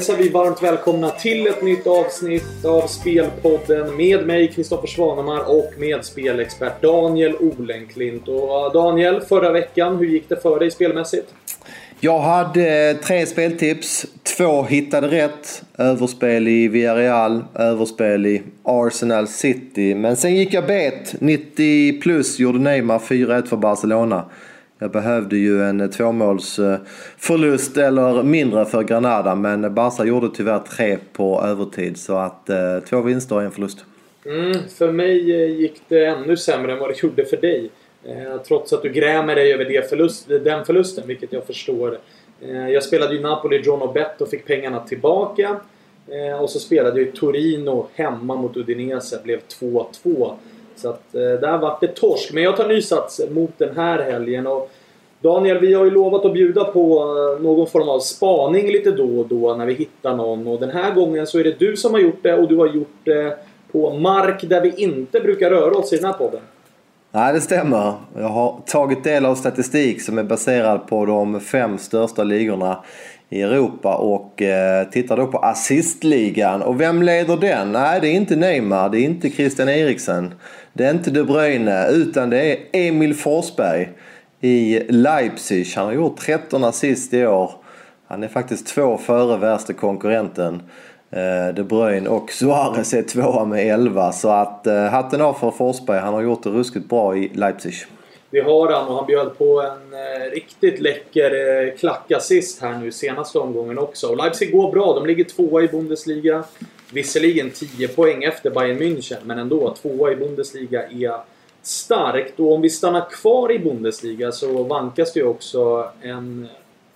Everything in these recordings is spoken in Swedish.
hälsar vi varmt välkomna till ett nytt avsnitt av Spelpodden med mig, Kristoffer Svanemar och med spelexpert Daniel Olenklint. Och Daniel, förra veckan, hur gick det för dig spelmässigt? Jag hade eh, tre speltips. Två hittade rätt. Överspel i Villarreal, överspel i Arsenal City. Men sen gick jag bet. 90 plus gjorde Neymar 4-1 för Barcelona. Jag behövde ju en tvåmålsförlust eller mindre för Granada men Barca gjorde tyvärr tre på övertid så att eh, två vinster och en förlust. Mm, för mig eh, gick det ännu sämre än vad det gjorde för dig. Eh, trots att du grämer dig över det förlust, den förlusten, vilket jag förstår. Eh, jag spelade ju Napoli John och Bett och fick pengarna tillbaka. Eh, och så spelade jag i Torino hemma mot Udinese, blev 2-2. Så att eh, där vart det torsk. Men jag tar ny sats mot den här helgen. Och Daniel, vi har ju lovat att bjuda på eh, någon form av spaning lite då och då när vi hittar någon. Och den här gången så är det du som har gjort det och du har gjort det på mark där vi inte brukar röra oss i den här podden. Nej, det stämmer. Jag har tagit del av statistik som är baserad på de fem största ligorna i Europa och eh, tittar då på assistligan. Och vem leder den? Nej, det är inte Neymar, det är inte Christian Eriksen. Det är inte De Bruyne, utan det är Emil Forsberg i Leipzig. Han har gjort 13 assist i år. Han är faktiskt två före värsta konkurrenten. Eh, De Bruyne och Suarez är tvåa med 11. Så att eh, hatten av för Forsberg. Han har gjort det ruskigt bra i Leipzig. Det har han och han bjöd på en eh, riktigt läcker eh, klackassist här nu senaste omgången också. Och Leipzig går bra. De ligger tvåa i Bundesliga. Visserligen 10 poäng efter Bayern München, men ändå. Tvåa i Bundesliga är starkt. Och om vi stannar kvar i Bundesliga så vankas det ju också en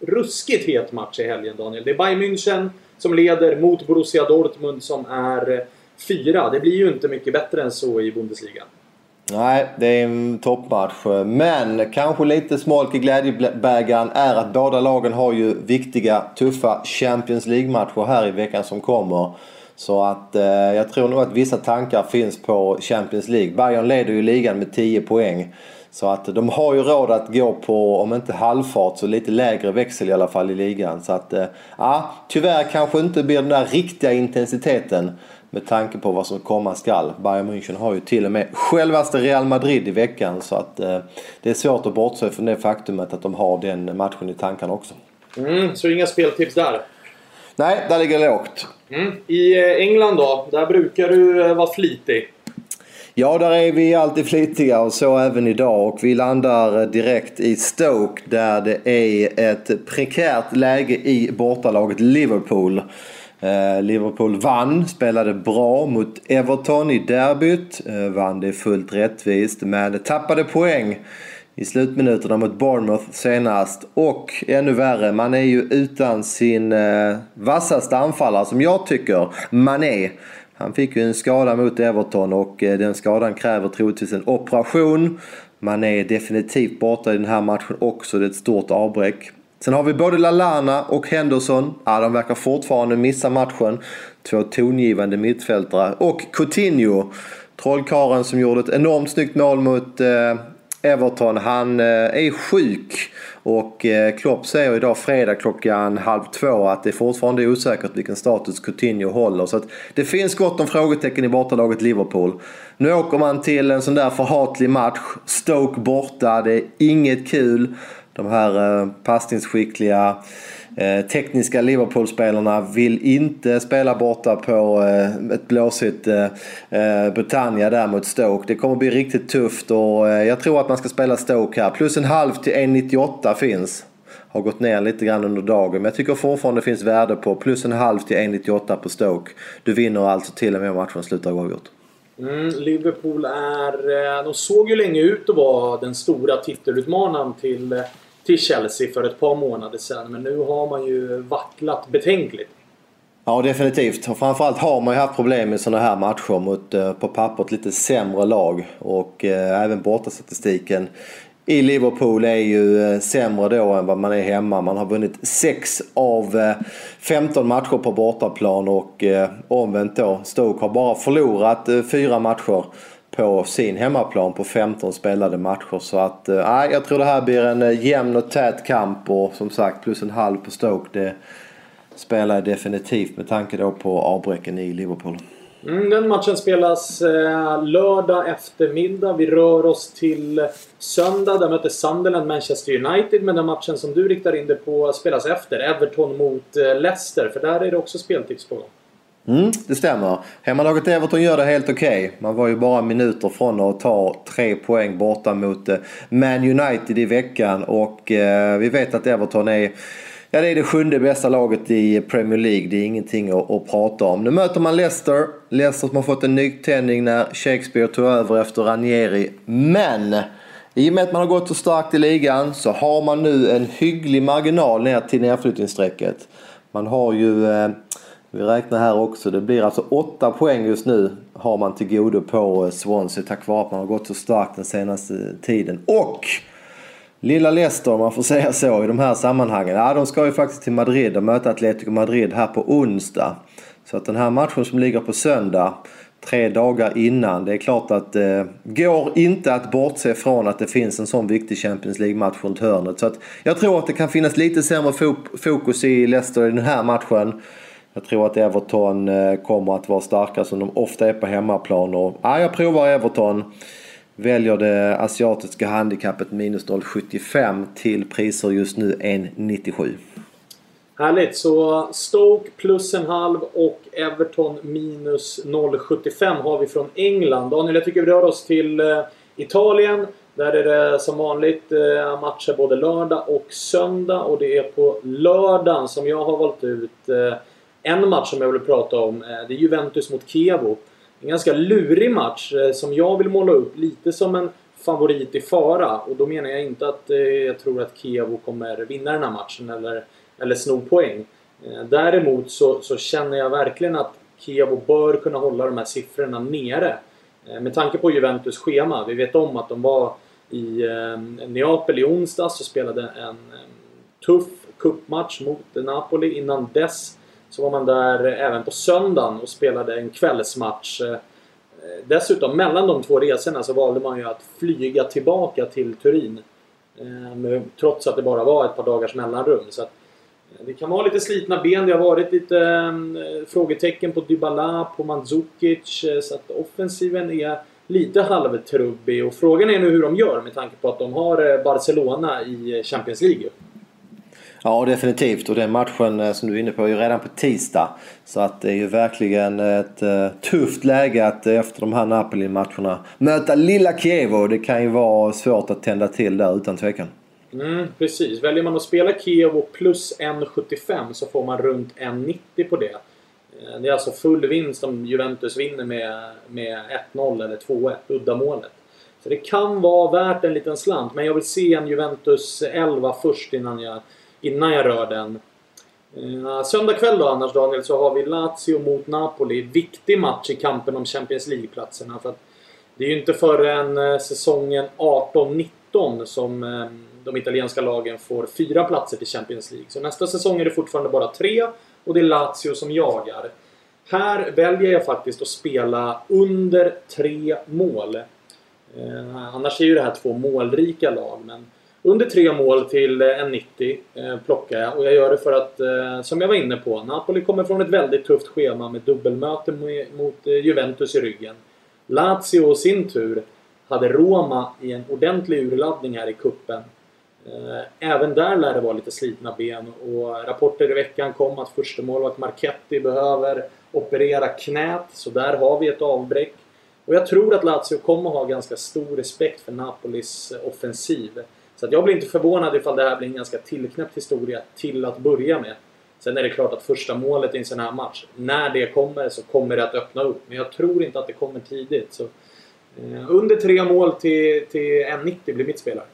ruskigt het match i helgen, Daniel. Det är Bayern München som leder mot Borussia Dortmund som är eh, fyra. Det blir ju inte mycket bättre än så i Bundesliga. Nej, det är en toppmatch. Men kanske lite smolk i glädjebägaren är att båda lagen har ju viktiga, tuffa Champions League-matcher här i veckan som kommer. Så att eh, jag tror nog att vissa tankar finns på Champions League. Bayern leder ju ligan med 10 poäng. Så att de har ju råd att gå på, om inte halvfart, så lite lägre växel i alla fall i ligan. Så att, eh, tyvärr kanske inte blir den där riktiga intensiteten med tanke på vad som komma skall. Bayern München har ju till och med självaste Real Madrid i veckan så att eh, det är svårt att bortse från det faktumet att de har den matchen i tankarna också. Mm, så inga speltips där? Nej, där ligger lågt. Mm. I eh, England då? Där brukar du eh, vara flitig. Ja, där är vi alltid flitiga och så även idag. Och vi landar direkt i Stoke där det är ett prekärt läge i bortalaget Liverpool. Eh, Liverpool vann, spelade bra mot Everton i derbyt. Eh, vann det fullt rättvist men tappade poäng i slutminuterna mot Bournemouth senast. Och ännu värre, man är ju utan sin eh, vassaste anfallare som jag tycker, Mané. Han fick ju en skada mot Everton och eh, den skadan kräver troligtvis en operation. Man är definitivt borta i den här matchen också. Det är ett stort avbräck. Sen har vi både Lalana och Henderson. Ja, de verkar fortfarande missa matchen. Två tongivande mittfältare. Och Coutinho. Trollkaren som gjorde ett enormt snyggt mål mot eh, Everton. Han eh, är sjuk. Och eh, Klopp säger idag fredag klockan halv två att det fortfarande är osäkert vilken status Coutinho håller. Så att det finns gott om frågetecken i bortalaget Liverpool. Nu åker man till en sån där förhatlig match. Stoke borta. Det är inget kul. De här eh, passningsskickliga eh, tekniska Liverpool-spelarna vill inte spela borta på eh, ett blåsigt Britannia där mot Stoke. Det kommer bli riktigt tufft och jag tror att man ska spela Stoke här. Plus en halv till 1,98 finns. Har gått ner lite grann under dagen men jag tycker fortfarande det finns värde på plus en halv till 1,98 på Stoke. Du vinner alltså till och med matchen slutar oavgjort. Mm, Liverpool är... De såg ju länge ut att vara den stora titelutmanaren till till Chelsea för ett par månader sedan. Men nu har man ju vacklat betänkligt. Ja, definitivt. Och framförallt har man ju haft problem med sådana här matcher mot eh, på pappret lite sämre lag. Och eh, även bortastatistiken i Liverpool är ju eh, sämre då än vad man är hemma. Man har vunnit 6 av eh, 15 matcher på bortaplan och omvänt då. Stoke har bara förlorat 4 matcher på sin hemmaplan på 15 spelade matcher. Så att, eh, jag tror det här blir en eh, jämn och tät kamp och som sagt plus en halv på Stoke. Det spelar definitivt med tanke då på avbräcken i Liverpool. Mm, den matchen spelas eh, lördag eftermiddag. Vi rör oss till söndag. Där möter Sunderland Manchester United. Men den matchen som du riktar in dig på spelas efter. Everton mot eh, Leicester. För där är det också speltips på gång. Mm, det stämmer. Hemmalaget Everton gör det helt okej. Okay. Man var ju bara minuter från att ta tre poäng borta mot eh, Man United i veckan. Och eh, vi vet att Everton är Ja, det är det sjunde bästa laget i Premier League. Det är ingenting att, att prata om. Nu möter man Leicester. Leicester som har fått en nytändning när Shakespeare tog över efter Ranieri. Men i och med att man har gått så starkt i ligan så har man nu en hygglig marginal ner till nedflyttningsstrecket. Man har ju, eh, vi räknar här också, det blir alltså 8 poäng just nu har man till godo på eh, Swansea tack vare att man har gått så starkt den senaste eh, tiden. Och Lilla Leicester, om man får säga så, i de här sammanhangen. Ja, de ska ju faktiskt till Madrid och möta Atletico Madrid här på onsdag. Så att den här matchen som ligger på söndag, tre dagar innan. Det är klart att det eh, går inte att bortse från att det finns en sån viktig Champions League-match runt hörnet. Så att jag tror att det kan finnas lite sämre fokus i Leicester i den här matchen. Jag tror att Everton eh, kommer att vara starka som de ofta är på hemmaplan. Och, ja, jag provar Everton väljer det asiatiska handikappet minus 0,75 till priser just nu 1,97. Härligt! Så Stoke plus en halv och Everton minus 0,75 har vi från England. Daniel, jag tycker vi rör oss till eh, Italien. Där är det som vanligt eh, matcher både lördag och söndag. Och det är på lördagen som jag har valt ut en match som jag vill prata om. Eh, det är Juventus mot Kevo. En ganska lurig match eh, som jag vill måla upp lite som en favorit i fara. Och då menar jag inte att eh, jag tror att Kevo kommer vinna den här matchen eller, eller sno poäng. Däremot så, så känner jag verkligen att Kevo bör kunna hålla de här siffrorna nere. Med tanke på Juventus schema. Vi vet om att de var i Neapel i onsdags och spelade en tuff cupmatch mot Napoli. Innan dess så var man där även på söndagen och spelade en kvällsmatch. Eh, dessutom, mellan de två resorna så valde man ju att flyga tillbaka till Turin. Eh, trots att det bara var ett par dagars mellanrum. Så att, eh, det kan vara lite slitna ben. Det har varit lite frågetecken på Dybala, på Mandzukic. Så att offensiven är lite halvtrubbig. Och frågan är nu hur de gör med tanke på att de har Barcelona i Champions League. Ja, definitivt. Och den matchen eh, som du är inne på är ju redan på tisdag. Så att det är ju verkligen ett uh, tufft läge att eh, efter de här Napoli-matcherna möta lilla Kievo. Det kan ju vara svårt att tända till där utan tvekan. Mm, precis. Väljer man att spela Kievo plus 1,75 så får man runt 1,90 på det. Det är alltså full vinst om Juventus vinner med, med 1-0 eller 2-1, uddamålet. Så det kan vara värt en liten slant, men jag vill se en Juventus 11 först innan jag innan jag rör den. Eh, söndag kväll då annars Daniel så har vi Lazio mot Napoli. Viktig match i kampen om Champions League-platserna. För det är ju inte förrän eh, säsongen 18-19 som eh, de italienska lagen får fyra platser till Champions League. Så nästa säsong är det fortfarande bara tre och det är Lazio som jagar. Här väljer jag faktiskt att spela under tre mål. annars är ju det här två målrika lag men under tre mål till eh, en 90 eh, plockar jag och jag gör det för att, eh, som jag var inne på, Napoli kommer från ett väldigt tufft schema med dubbelmöte mot eh, Juventus i ryggen. Lazio i sin tur hade Roma i en ordentlig urladdning här i kuppen. Eh, även där lär det vara lite slitna ben och rapporter i veckan kom att första att Marchetti behöver operera knät, så där har vi ett avbräck. Och jag tror att Lazio kommer ha ganska stor respekt för Napolis eh, offensiv. Så jag blir inte förvånad ifall det här blir en ganska tillknäppt historia till att börja med. Sen är det klart att första målet i en sån här match, när det kommer så kommer det att öppna upp. Men jag tror inte att det kommer tidigt. Så, eh, under tre mål till, till 1,90 blir mitt spelare.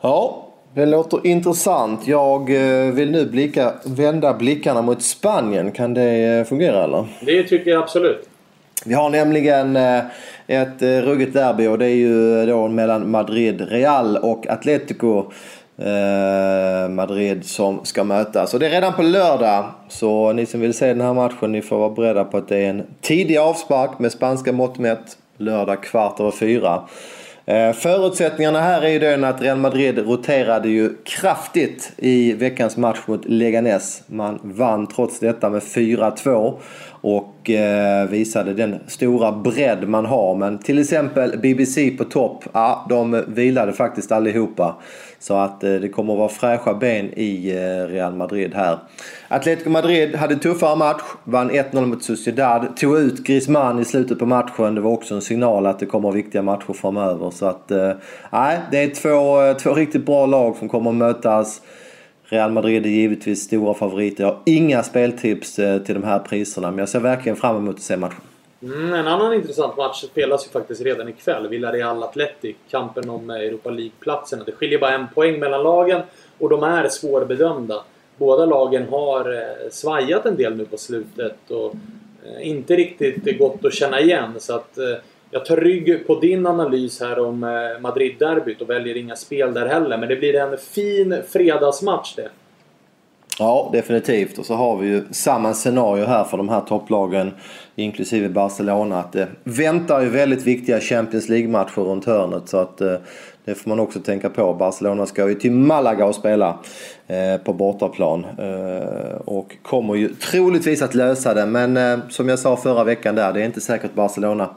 Ja, det låter intressant. Jag eh, vill nu blicka, vända blickarna mot Spanien. Kan det eh, fungera eller? Det tycker jag absolut. Vi har nämligen eh, ett eh, ruggigt derby och det är ju eh, då mellan Madrid Real och Atletico Madrid som ska mötas. Och det är redan på lördag. Så ni som vill se den här matchen ni får vara beredda på att det är en tidig avspark med spanska mått mätt. Lördag kvart över fyra. Förutsättningarna här är ju den att Real Madrid roterade ju kraftigt i veckans match mot Leganes. Man vann trots detta med 4-2 och eh, visade den stora bredd man har. Men till exempel BBC på topp, ja, de vilade faktiskt allihopa. Så att eh, det kommer att vara fräscha ben i eh, Real Madrid här. Atletico Madrid hade tuffare match, vann 1-0 mot Sociedad, tog ut Griezmann i slutet på matchen. Det var också en signal att det kommer viktiga matcher framöver. Så att, eh, nej, det är två, eh, två riktigt bra lag som kommer att mötas. Real Madrid är givetvis stora favoriter. Jag har inga speltips eh, till de här priserna men jag ser verkligen fram emot att se matchen. Mm, en annan intressant match spelas ju faktiskt redan ikväll. Villarreal Athletic. Kampen om eh, Europa League-platserna. Det skiljer bara en poäng mellan lagen och de är svårbedömda. Båda lagen har eh, svajat en del nu på slutet och inte riktigt gått att känna igen. Så att jag tar rygg på din analys här om eh, Madrid-derbyt och väljer inga spel där heller. Men det blir en fin fredagsmatch det. Ja, definitivt. Och så har vi ju samma scenario här för de här topplagen, inklusive Barcelona. Att det väntar ju väldigt viktiga Champions League-matcher runt hörnet. Så att eh, det får man också tänka på. Barcelona ska ju till Malaga och spela eh, på bortaplan. Och kommer ju troligtvis att lösa det. Men som jag sa förra veckan där, det är inte säkert Barcelona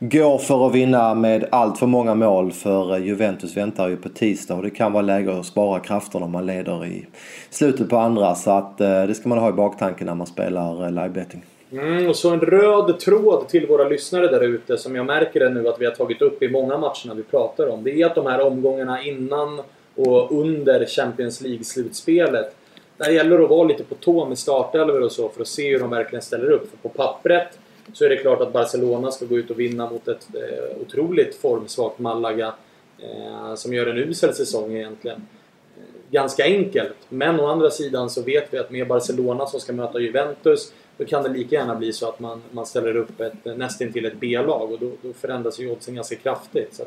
går för att vinna med allt för många mål för eh, Juventus väntar ju på tisdag och det kan vara läge att spara krafterna om man leder i slutet på andra så att eh, det ska man ha i baktanken när man spelar eh, livebetting. Mm, och så en röd tråd till våra lyssnare där ute som jag märker det nu att vi har tagit upp i många matcherna vi pratar om. Det är att de här omgångarna innan och under Champions League-slutspelet där gäller det att vara lite på tå med startelvor och så för att se hur de verkligen ställer upp. För på pappret så är det klart att Barcelona ska gå ut och vinna mot ett eh, otroligt formsvagt Malaga eh, som gör en usel säsong egentligen. Eh, ganska enkelt, men å andra sidan så vet vi att med Barcelona som ska möta Juventus då kan det lika gärna bli så att man, man ställer upp ett, eh, nästintill ett B-lag och då, då förändras ju oddsen ganska kraftigt. Så.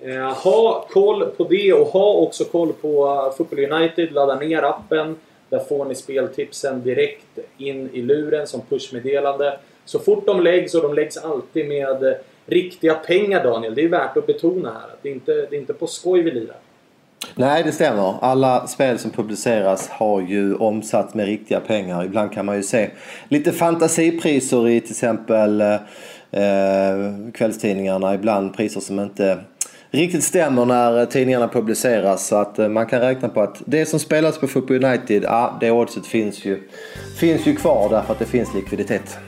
Eh, ha koll på det och ha också koll på eh, Football United. Ladda ner appen. Där får ni speltipsen direkt in i luren som pushmeddelande. Så fort de läggs, och de läggs alltid med eh, riktiga pengar Daniel. Det är värt att betona här. Att det, inte, det är inte på skoj vi lirar. Nej, det stämmer. Alla spel som publiceras har ju omsatt med riktiga pengar. Ibland kan man ju se lite fantasipriser i till exempel eh, eh kvällstidningarna. Ibland priser som inte riktigt stämmer när eh, tidningarna publiceras. Så att eh, man kan räkna på att det som spelas på Football United, ja, det oddset finns ju, finns ju kvar därför att det finns likviditet.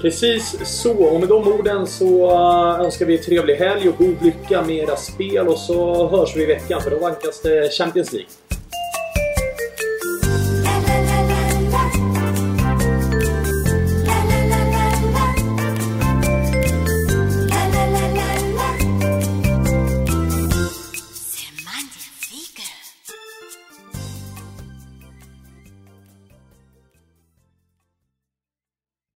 Precis så. Och med de orden så eh, önskar vi trevlig helg och god lycka med era spel. Och så hörs vi i veckan för då vankas det Champions League.